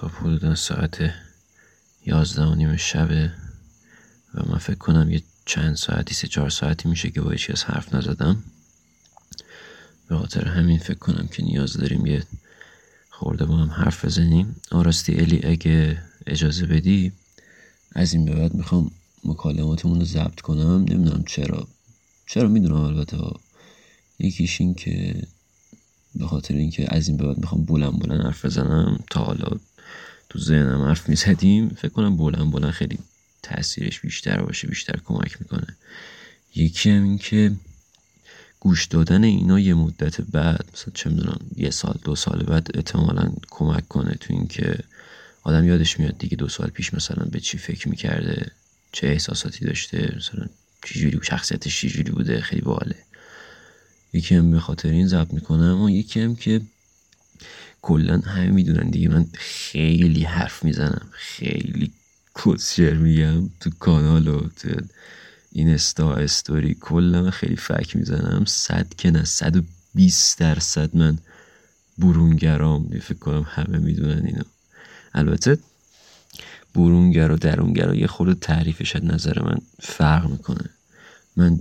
خب حدودا ساعت یازده و نیم شبه و من فکر کنم یه چند ساعتی سه چهار ساعتی میشه که با هیچ حرف نزدم. به خاطر همین فکر کنم که نیاز داریم یه خورده با هم حرف بزنیم. آراستی الی اگه اجازه بدی از این به بعد می‌خوام مکالماتمون رو ضبط کنم. نمی‌دونم چرا. چرا می‌دونم البته. یکیش این که به خاطر اینکه از این به بعد می‌خوام بلند بلند حرف بزنم تا حالا تو ذهنم حرف می‌زدیم فکر کنم بلند بلند خیلی تاثیرش بیشتر باشه بیشتر کمک می‌کنه. یکی هم این که گوش دادن اینا یه مدت بعد مثلا چه می‌دونم یه سال دو سال بعد احتمالا کمک کنه تو اینکه آدم یادش میاد دیگه دو سال پیش مثلا به چی فکر می‌کرده چه احساساتی داشته مثلا چجوری شخصیتش چجوری بوده خیلی باله یکی هم به خاطر این ضبط می‌کنم اما یکی هم که کلا همه می‌دونن دیگه من خیلی حرف می‌زنم خیلی کسشر میگم تو کانال و تو این استا استوری کلا خیلی فک می‌زنم. صد که نه صد و بیست درصد من برونگرام فکر کنم همه می‌دونن اینو. البته برونگر و درونگر یه خورده تعریفش از نظر من فرق می‌کنه. من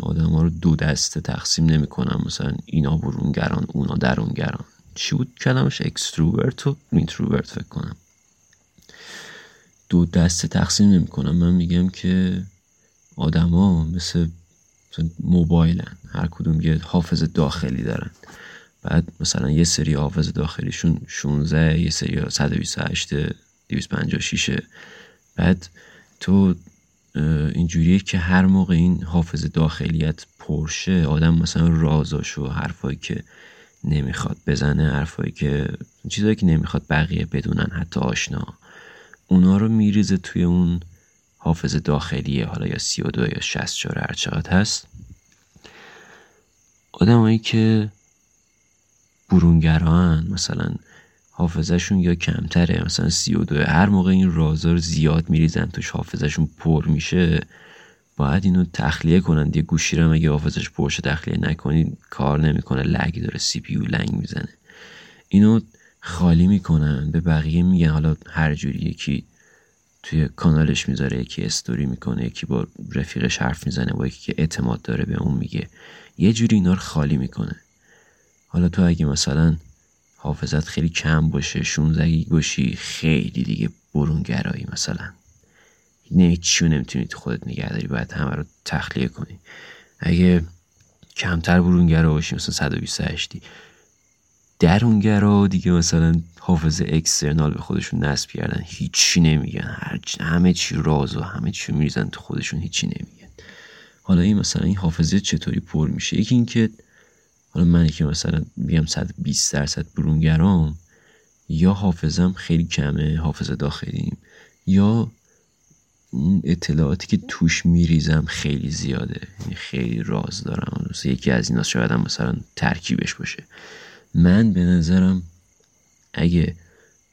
آدم ها رو دو دسته تقسیم نمی کنم مثلا اینا برونگران اونا درونگران. چی بود کلمش؟ extrovert و introvert فکر کنم. دو دسته تقسیم نمی کنم من میگم که آدما مثل موبایلن. هر کدوم یه حافظ داخلی دارن. بعد مثلا یه سری حافظ داخلیشون 16 یه سری 128 256 بعد تو اینجوریه که هر موقع این حافظ داخلیت پرشه آدم مثلا رازاش و حرفایی که نمی‌خواد بزنه حرفایی که چیزایی که نمی‌خواد بقیه بدونن حتی آشنا. اونا رو میریزه توی اون حافظ داخلیه حالا یا 32 یا 64 هر چقدر هست. آدمایی که برونگران مثلا حافظشون یا کمتره مثلا سی و دو هر موقع این رازا زیاد میریزن توش حافظشون پر میشه باید اینو تخلیه کنن یه گوشی رو اگه حافظش پرشه تخلیه نکنی کار نمی‌کنه. لگ داره سی پی لنگ می‌زنه. اینو خالی می‌کنن. به بقیه میگن. حالا هر جوری یکی توی کانالش می‌ذاره یکی استوری می‌کنه یکی با رفیقش حرف می‌زنه با یکی که اعتماد داره به اون میگه. یه جوری اینا رو خالی می‌کنه. حالا تو اگه مثلا حافظت خیلی کم باشه شونزگی باشی خیلی دیگه برونگرایی مثلا. نه چیو نمی‌تونی تو خودت نگه داری باید همه رو تخلیه کنی. اگه کمتر برونگرا باشی مثلا 128 درونگرا دیگه مثلا حافظ اکسترنال به خودشون نصب کردن هیچی نمیگن. هر همه چی راز و همه چی میریزن تو خودشون هیچی نمیگن. حالا این مثلا این حافظه چطوری پر میشه؟ یکی اینکه حالا من که مثلا بیام 120 درصد برونگرام یا حافظم خیلی کمه حافظه داخلیم یا اون اطلاعاتی که توش میریزم خیلی زیاده. یعنی خیلی راز دارم. یکی از اینا شاید هم مثلا ترکیبش باشه. من به نظرم اگه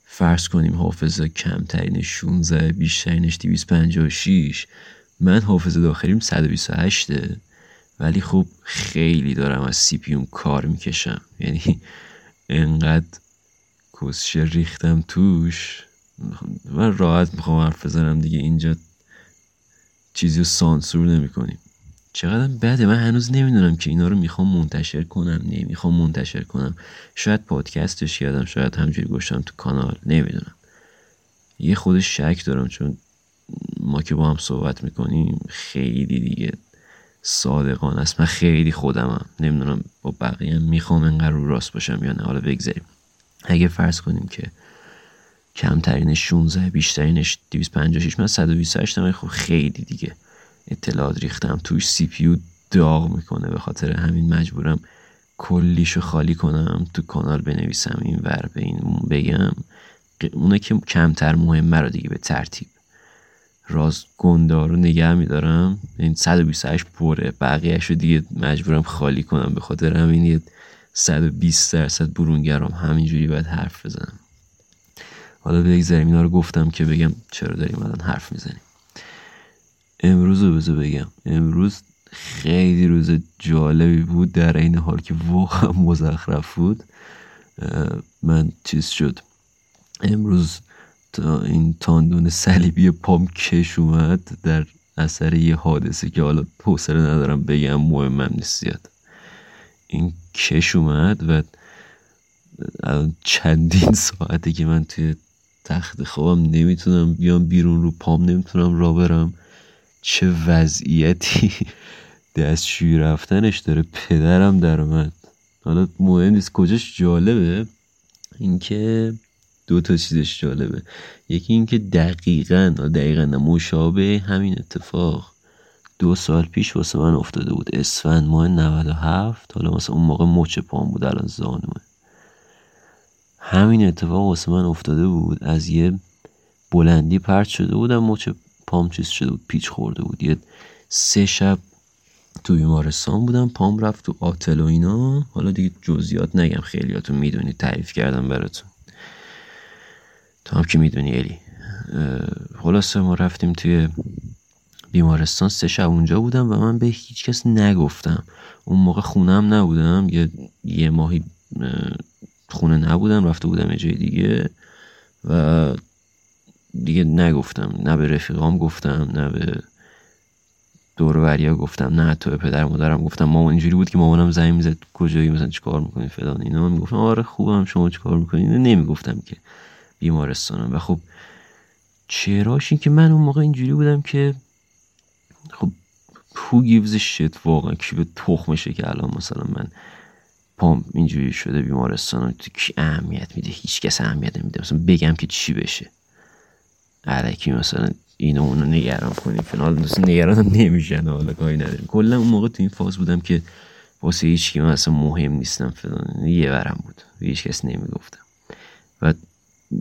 فرض کنیم حافظه کمترین 16 بیشترینش 256 من حافظه داخلیم 128 ولی خب خیلی دارم از سی پیوم کار می‌کشم. یعنی انقدر کسشه ریختم توش. من راحت می‌خوام حرف بزنم دیگه. اینجا چیزی رو سانسور نمی کنیم چقدر بده. من هنوز نمی‌دونم که اینا رو می‌خوام منتشر کنم نمی‌خوام منتشر کنم. شاید پادکستش یادم شاید همجوری گوشتم تو کانال. نمی‌دونم. یه خودش شک دارم چون ما که با هم صحبت می‌کنیم خیلی دیگه صادقان است. من خیلی خودمم. نمی‌دونم با بقیه می‌خوام انقدر رو راست باشم یا نه. حالا بگذاریم. اگه فرض کنیم که کمترینش 16 بیشترینش 256 من 128 هم خب خیلی دیگه اطلاعات ریختم. توش سی پیو داغ می‌کنه به خاطر همین مجبورم کلیشو خالی کنم تو کانال بنویسم این ور به این بگم. اونه که کمتر مهمه رو دیگه به ترتیب. راز گندار رو نگه میدارم. این 128 پره. بقیهش رو دیگه مجبورم خالی کنم به خاطر همین یه 120 درصد برونگرام. همینجوری باید حرف بزنم. حالا بگذاریم اینا رو گفتم که بگم چرا داریم الان حرف می‌زنیم. امروز رو بذار بگم. امروز خیلی روز جالبی بود در این حال که واقعا مزخرف بود. من چیز شد. امروز تا این تاندون صلیبی پام کش اومد در اثر یه حادثه که حالا حوصله ندارم بگم مهمم نیست زیاد. این کش اومد و چندین ساعته که من توی تخت خوابم نمی‌تونم بیام بیرون رو پام نمی‌تونم را برم. چه وضعیتی. دستشوی رفتنش داره پدرم در اومد. حالا مهم نیست کجاش جالبه اینکه دو تا چیزش جالبه. یکی اینکه دقیقا دقیقا مشابه همین اتفاق دو سال پیش واسه من افتاده بود. اسفند ماه 97 حالا واسه اون موقع مچ پام بود الان زانوه همین اتفاق واسه من افتاده بود. از یه بلندی پرت شده بودم مچ پام چیز شده بود پیچ خورده بود. یه سه شب تو بیمارستان بودم پام رفت تو آتل و اینا. حالا دیگه جزئیات نگم خیلیاتون می‌دونید تعریف کردم براتون. تو هم که می‌دونی الی خلاصه ما رفتیم توی بیمارستان. سه شب اونجا بودم و من به هیچ کس نگفتم. اون موقع خونم نبودم. یه, یه ماهی خونه نبودم رفته بودم یه جای دیگه و دیگه نگفتم نه به رفیقام گفتم نه به دوروریا گفتم نه تو به پدر مادرم گفتم. مامان اینجوری بود که مامانم زنگ می‌زد کجایی مثلا چیکار می‌کنی فلان اینا. می‌گفتم آره خوبم شما چیکار می‌کنی؟ نمی‌گفتم که بیمارستانم. و خب چراش این که من اون موقع اینجوری بودم که خب who gives a shit واقعا کی به تخمشه که الان مثلا من پام اینجوری شده بیمارستان تو کی اهمیت میده؟ هیچ کس اهمیت نمیده. مثلا بگم که چی بشه. علکی مثلا اینو اونو نگران کنیم فلان دوست نگران نمیشن. حالا کاری نداریم. کلا اون موقع تو این فاز بودم که واسه هیچ کی من اصلا مهم نیستم فلان. یه ورم بود. هیچ کس نمی‌گفتم. و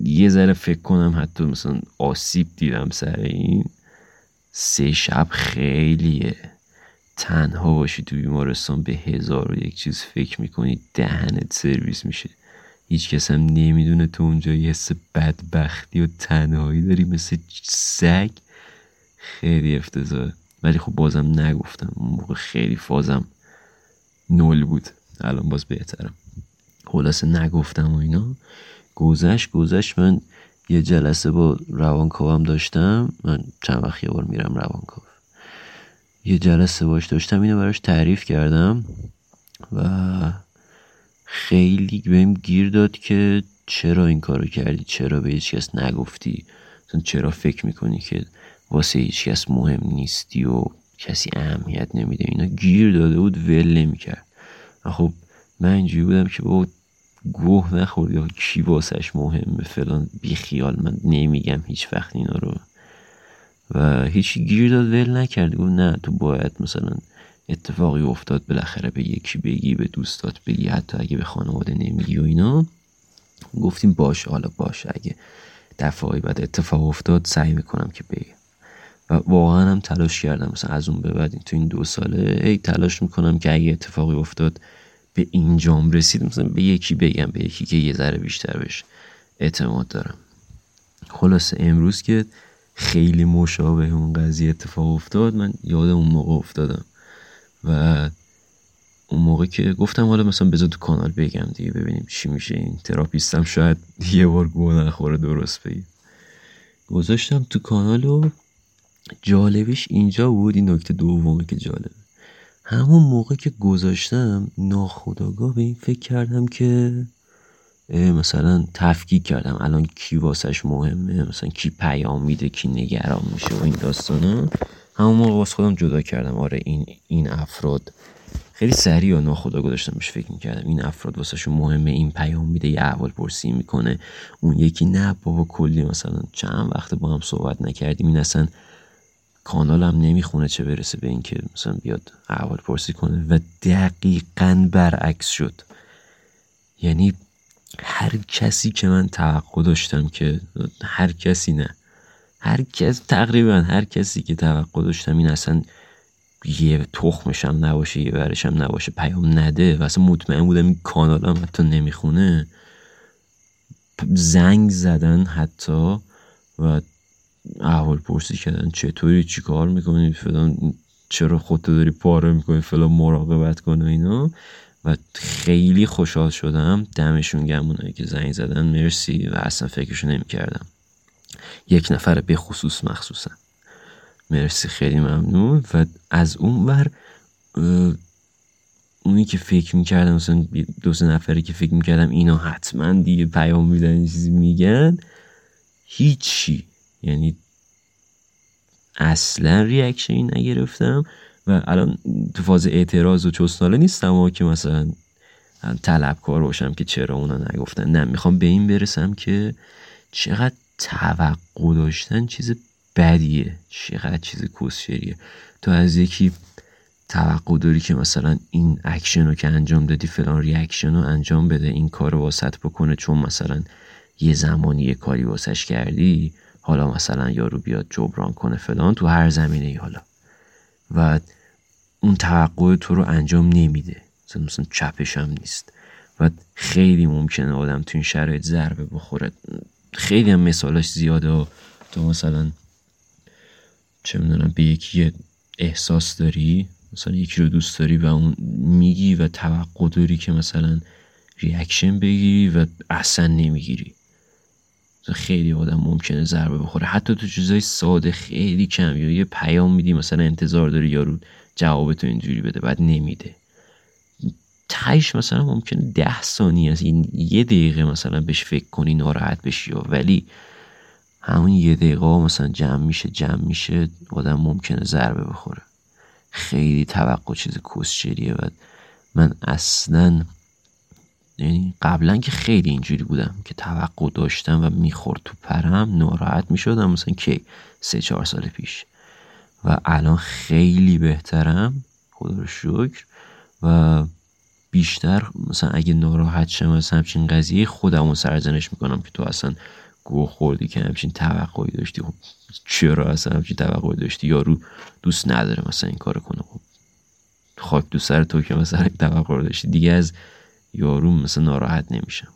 یه ذره فکر کنم حتی مثلا آسیب دیدم سر این. سه شب خیلیه. تنها باشی تو بیمارستان به هزار و یک چیز فکر می‌کنی دهنت سرویس میشه. هیچ کس هم نمی‌دونه تو اونجا یه حس بدبختی و تنهایی داری مثل سگ. خیلی افتضاحه. ولی خب بازم نگفتم. اون موقع خیلی فازم نول بود. الان باز بهترم. خلاصه نگفتم و اینا. گذشت گذشت. من یه جلسه با روانکاوم داشتم. من چند وقت یه بار میرم روانکاو. یه جلسه باش داشتم اینو براش تعریف کردم و خیلی بهم گیر داد که چرا این کارو کردی چرا به هیچ کس نگفتی؟ چرا فکر می‌کنی که واسه هیچ کس مهم نیستی و کسی اهمیت نمیده؟ اینا گیر داده بود ول نمی‌کرد. خب من اینجوری بودم که با گوه نخورد یا کی واسش مهمه؟ فلان بی خیال من نمیگم هیچ وقت اینا رو. و هیچ گیر داد ول نکرد. گفت نه تو باید مثلا اتفاقی افتاد بالاخره به یکی بگی به دوستات بگی حتی اگه به خانواده نمیگی و اینا. گفتیم باش حالا باش. اگه دفعه بعد اتفاق افتاد سعی می‌کنم که بگم. و واقعا هم تلاش کردم. مثلا از اون به بعد تو این دو ساله ای تلاش می‌کنم که اگه اتفاقی افتاد به اینجام رسید. مثلا به یکی بگم به یکی که یه ذره بیشتر بهش اعتماد دارم. خلاصه امروز که خیلی مشابه اون قضیه اتفاق افتاد من یاد اون موقع افتادم. و اون موقع که گفتم حالا مثلا بذار تو کانال بگم دیگه ببینیم چی میشه. این تراپیستم شاید یه بار گوه نخوره درست بگی گذاشتم تو کانال و جالبش اینجا بود این نکته دومه که جالبه. همون موقع که گذاشتم ناخداگاه به این فکر کردم که مثلا تفکیک کردم. الان کی واسش مهمه مثلا کی پیام میده کی نگران میشه و این داستانا همون موقع واسه خودم جدا کردم. آره این این افراد خیلی سریع و ناخدا گذاشتم بهش فکر می‌کردم. این افراد واسهشون مهمه این پیام میده یه احوال پرسی می‌کنه. اون یکی نه بابا کلی مثلا چند وقت با هم صحبت نکردیم. این اصلا کانالم نمی‌خونه چه برسه به اینکه مثلا بیاد احوال پرسی کنه. و دقیقا برعکس شد. یعنی هر کسی که من توقع داشتم که هر کسی نه. هر کس تقریبا هر کسی که توقع داشتم این اصلا یه تخمشم نباشه یه برشم نباشه پیام نده و اصلا مطمئن بودم این کانالم حتی نمی‌خونه. زنگ زدن حتی و احوال پرسی کردن چطوری چی کار می‌کنی؟ فلان چرا خودتو داری پاره می‌کنی؟ فلان مراقبت کنه اینا. و خیلی خوشحال شدم دمشون گمونه که زنگ زدن. مرسی و اصلا فکرشو نمی‌کردم. یک نفر به خصوص مخصوصا. مرسی خیلی ممنون. و از اون بر اونی که فکر می‌کردم مثلا دو سه نفری که فکر می‌کردم اینا حتما دیگه پیام میدن چیزی میگن هیچی. یعنی اصلا ریاکشنی نگرفتم. و الان تو فاز اعتراض و چسناله نیستم و که مثلا طلبکار باشم که چرا اونا نگفتن. نه می‌خوام به این برسم که چقدر توقع داشتن چیز بدیه. چقدر چیز کسشریه تو از یکی توقع داری که مثلا این اکشن رو که انجام دادی فلان reaction رو انجام بده این کار رو واسش بکنه چون مثلا یه زمانی یه کاری واسش کردی حالا مثلا یارو بیاد جبران کنه فلان تو هر زمینه ای حالا. و اون توقع تو رو انجام نمیده. مثلا, مثلا چپش هم نیست. و خیلی ممکنه آدم تو این شرایط ضربه بخوره. خیلی هم مثالاش زیاده تو مثلا چه می‌دونم به یکی احساس داری مثلا یکی رو دوست داری و اون میگی و توقع داری که مثلا ریاکشن بگیری و اصلا نمی‌گیری. خیلی آدم ممکنه ضربه بخوره. حتی تو چیزای ساده خیلی کم. یا یه پیام میدی مثلا انتظار داری یارو جواب تو اینجوری بده بعد نمیده. تایش مثلا ممکنه ده ثانیه از این یه دقیقه مثلا بهش فکر کنی ناراحت بشی. ولی همون یه دقیقه مثلا جمع میشه جمع میشه آدم ممکنه ضربه بخوره. خیلی توقع چیز کسچریه و من اصلا یعنی قبلا که خیلی اینجوری بودم که توقع داشتم و می‌خورد تو پرم ناراحت می‌شدم. مثلا که سه چهار سال پیش. و الان خیلی بهترم. خدا رو شکر. و بیشتر مثلا اگه ناراحت شم از همچین قضیه خودمون سرزنش می‌کنم که تو اصلا گوه خوردی که همچین توقعی داشتی. خب چرا اصلا همچین توقعی داشتی؟ یارو دوست نداره مثلا این کارو کنه. خب خاک دو سر تو که مثلا توقع داشتی. دیگه از یارو مثلا ناراحت نمیشم.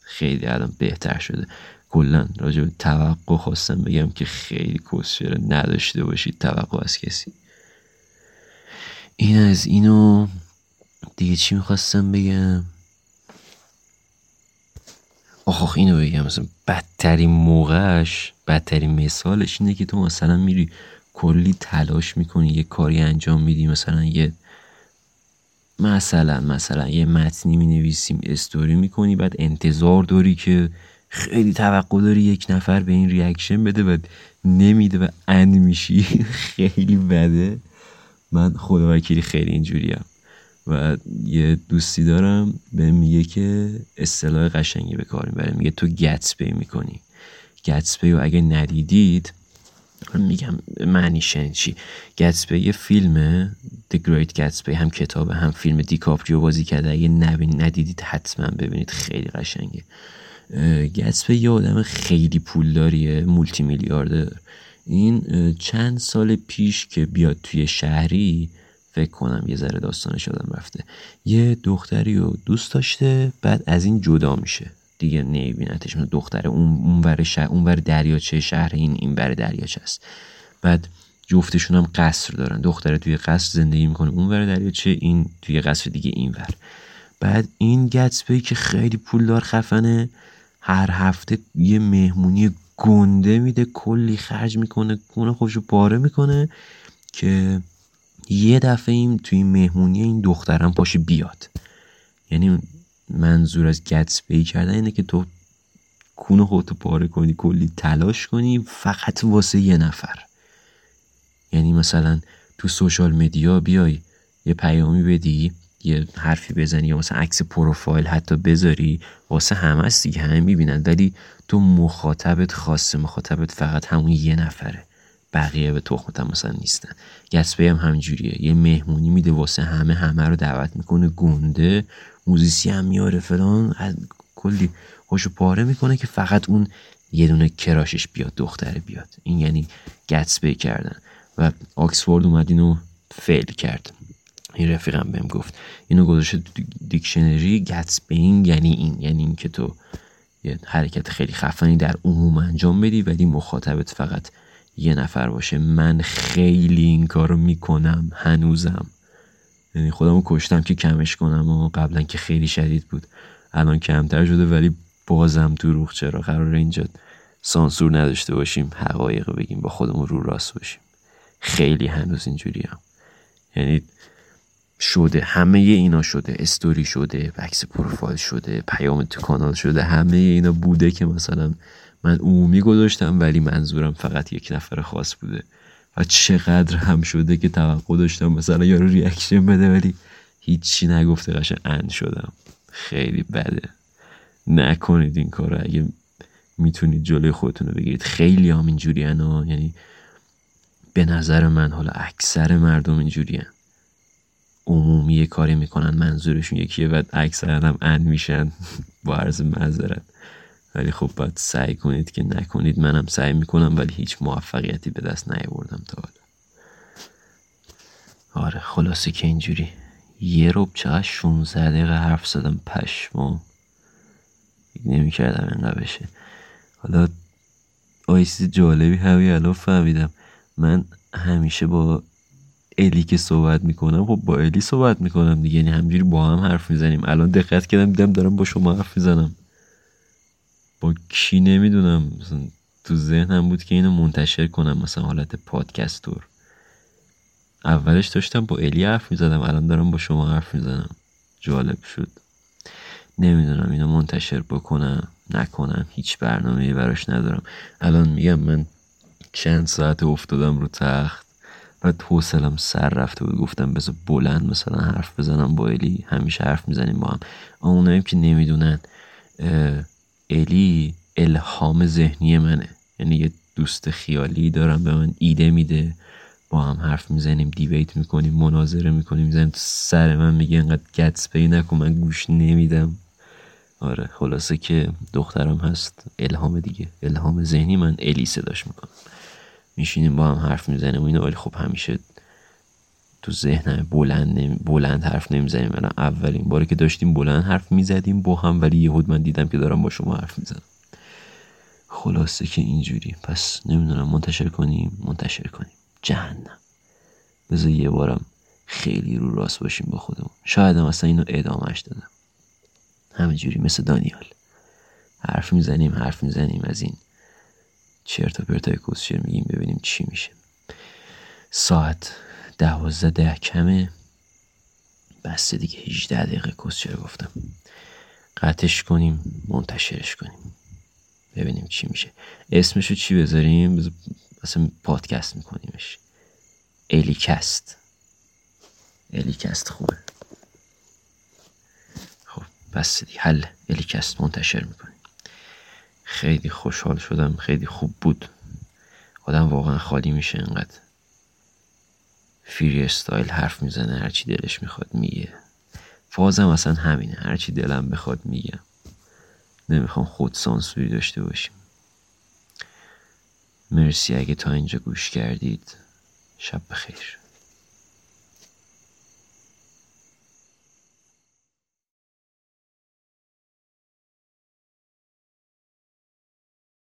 خیلی الان بهتر شده. کلا راجع به توقع خواستم بگم که خیلی کسشره نداشته باشید توقع از کسی. این از اینو دیگه چی می‌خواستم بگم؟ آخ اینو بگم. مثلا بدترین موقعش بدترین مثالش اینه که تو مثلا میری کلی تلاش می‌کنی یه کاری انجام میدی مثلا یه مثلا مثلا یه متنی می نویسیم استوری می‌کنی بعد انتظار داری که خیلی توقع داری یک نفر به این ریاکشن بده و نمیده و اند میشی. خیلی بده. من خدا وکیلی خیلی اینجوریم. و یه دوستی دارم به میگه که اصطلاح قشنگی به کار می‌بره. میگه تو گتس پی می‌کنی. گتسبی رو اگه ندیدید میگم معنیش چی؟ گتسبی یه فیلمه The Great Gatsby هم کتاب هم فیلم دیکاپریو بازی کرده. اگه نبین ندیدید حتما ببینید. خیلی قشنگه. گتسبی یه آدم خیلی پولداریه مولتی میلیاردر این چند سال پیش که بیاد توی شهری فکر کنم یه ذره داستانش یادم رفته. یه دختری رو دوست داشته بعد از این جدا میشه. دیگه نمیبینتش. دختر اون اونور شهر اونور دریاچه شهر این این بر دریاچه است. بعد جفتشون هم قصر دارن. دختره توی قصر زندگی می‌کنه. اونور دریاچه این توی قصر دیگه اینور. بعد این گتسبی که خیلی پولدار خفنه هر هفته یه مهمونی گنده میده کلی خرج می‌کنه کنه خوشو پاره می‌کنه که یه دفعه این توی مهمونی این دخترم پاشه بیاد. یعنی منظور از گتسپی کردن اینه که تو کون خودتو پاره کنی کلی تلاش کنی فقط واسه یه نفر. یعنی مثلا تو سوشال مدیا بیای یه پیامی بدی یه حرفی بزنی یا مثلا عکس پروفایل حتی بذاری واسه همه است دیگه همه می‌بینن. ولی تو مخاطبت خاصه مخاطبت فقط همون یه نفره. بقیه به تخمت هم مثلا نیستن. گتسبی هم همجوریه. یه مهمونی میده واسه همه همه رو دعوت می‌کنه گنده موزیسین هم میاره فلان کلی خودشو پاره می‌کنه که فقط اون یه دونه crush ش بیاد دختره بیاد. این یعنی گتسبی کردن. و آکسفورد اومد اینو فیل کرد. این رفیقم بهم گفت. اینو گذاشته دیکشنری Gatsbying یعنی این یعنی این که تو یه حرکت خیلی خفنی در عموم انجام بدی ولی مخاطبت فقط یه نفر باشه. من خیلی این کارو می‌کنم هنوزم. یعنی خودمو کشتم که کمش کنم و قبلا که خیلی شدید بود. الان کمتر شده ولی بازم دروغ چرا قرار اینجا سانسور نداشته باشیم حقایق بگیم با خودمون رو راست باشیم. خیلی هنوز اینجوری هم. یعنی شده همه اینا شده استوری شده عکس پروفایل شده پیام تو کانال شده همه اینا بوده که مثلا من عمومی گذاشتم ولی منظورم فقط یک نفر خاص بوده. و چقدر هم شده که توقع داشتم مثلا یارو reaction بده ولی هیچی نگفته قشنگ ان شدم. خیلی بده. نکنید این کار اگه می‌تونید جلوی خودتون رو بگیرید. خیلی هم اینجوری یعنی به نظر من حالا اکثر مردم اینجوری عمومی کاری می‌کنن منظورشون یکیه و اکثرا هم ان میشن. با عرض معذرت. ولی خب باید سعی کنید که نکنید. منم سعی می‌کنم ولی هیچ موفقیتی به دست نیاوردم تا حالا. آره خلاصه که اینجوری. یه روب چقدر 16 دقیقه حرف زدم پشمو نمی‌کردم اینقدر بشه. حالا آیسی جالبی همی الان فهمیدم. من همیشه با الی که صحبت می‌کنم خب با الی صحبت می‌کنم دیگه. یعنی همجوری با هم حرف می‌زنیم. الان دقت کردم دیدم دارم با شما حرف می‌زنم. کی نمی‌دونم مثلا تو ذهنم بود که اینو منتشر کنم مثلا حالت پادکستور اولش داشتم با الی حرف می‌زدم الان دارم با شما حرف می‌زنم. جالب شد. نمی‌دونم اینو منتشر بکنم نکنم هیچ برنامه براش ندارم. الان میگم من چند ساعت افتادم رو تخت. و حوصلم سر رفته بود. گفتم بذار بلند مثلا حرف بزنم با الی همیشه حرف می‌زنیم با هم. اونایی که نمی‌دونن الی الهام ذهنی منه. یعنی یه دوست خیالی دارم به من ایده میده. با هم حرف می‌زنیم دیویت می‌کنیم مناظره می‌کنیم. می‌زنیم تو سر من میگه انقدر گتس پی نکن من گوش نمیدم. آره خلاصه که دخترم هست. الهام دیگه. الهام ذهنی من. الی صداش می‌کنم. میشینیم با هم حرف می‌زنیم و اینا ولی خب همیشه تو ذهنم بلند بلند حرف نمی‌زنیم. الان اولین باری که داشتیم بلند حرف می‌زدیم با هم ولی یهود من دیدم که دارم با شما حرف می‌زنم. خلاصه که اینجوری. پس نمی‌دونم منتشر کنیم منتشر کنیم. جهنم. بذار یه بارم خیلی رو راست باشیم با خودمون. شاید هم اصلا اینو ادامهش دادم. همینجوری مثل دانیال. حرف می‌زنیم حرف می‌زنیم از این چرت و پرتای کسشیر میگیم ببینیم چی میشه. ساعت دوازده ده کمه بسته دیگه 18 دقیقه کسچر گفتم. قطعش کنیم منتشرش کنیم. ببینیم چی میشه. اسمشو چی بذاریم؟ اصلا پادکست میکنیمش. الیکست. الیکست خوبه. خب بس دیگه حل. الیکست منتشر می‌کنیم. خیلی خوشحال شدم خیلی خوب بود. آدم واقعا خالی میشه انقدر. فری استایل حرف می‌زنه هرچی دلش می‌خواد میگه. فازم اصلا همینه هرچی دلم بخواد میگم. نمی‌خوام خود سانسوری داشته باشیم. مرسی اگه تا اینجا گوش کردید. شب بخیر.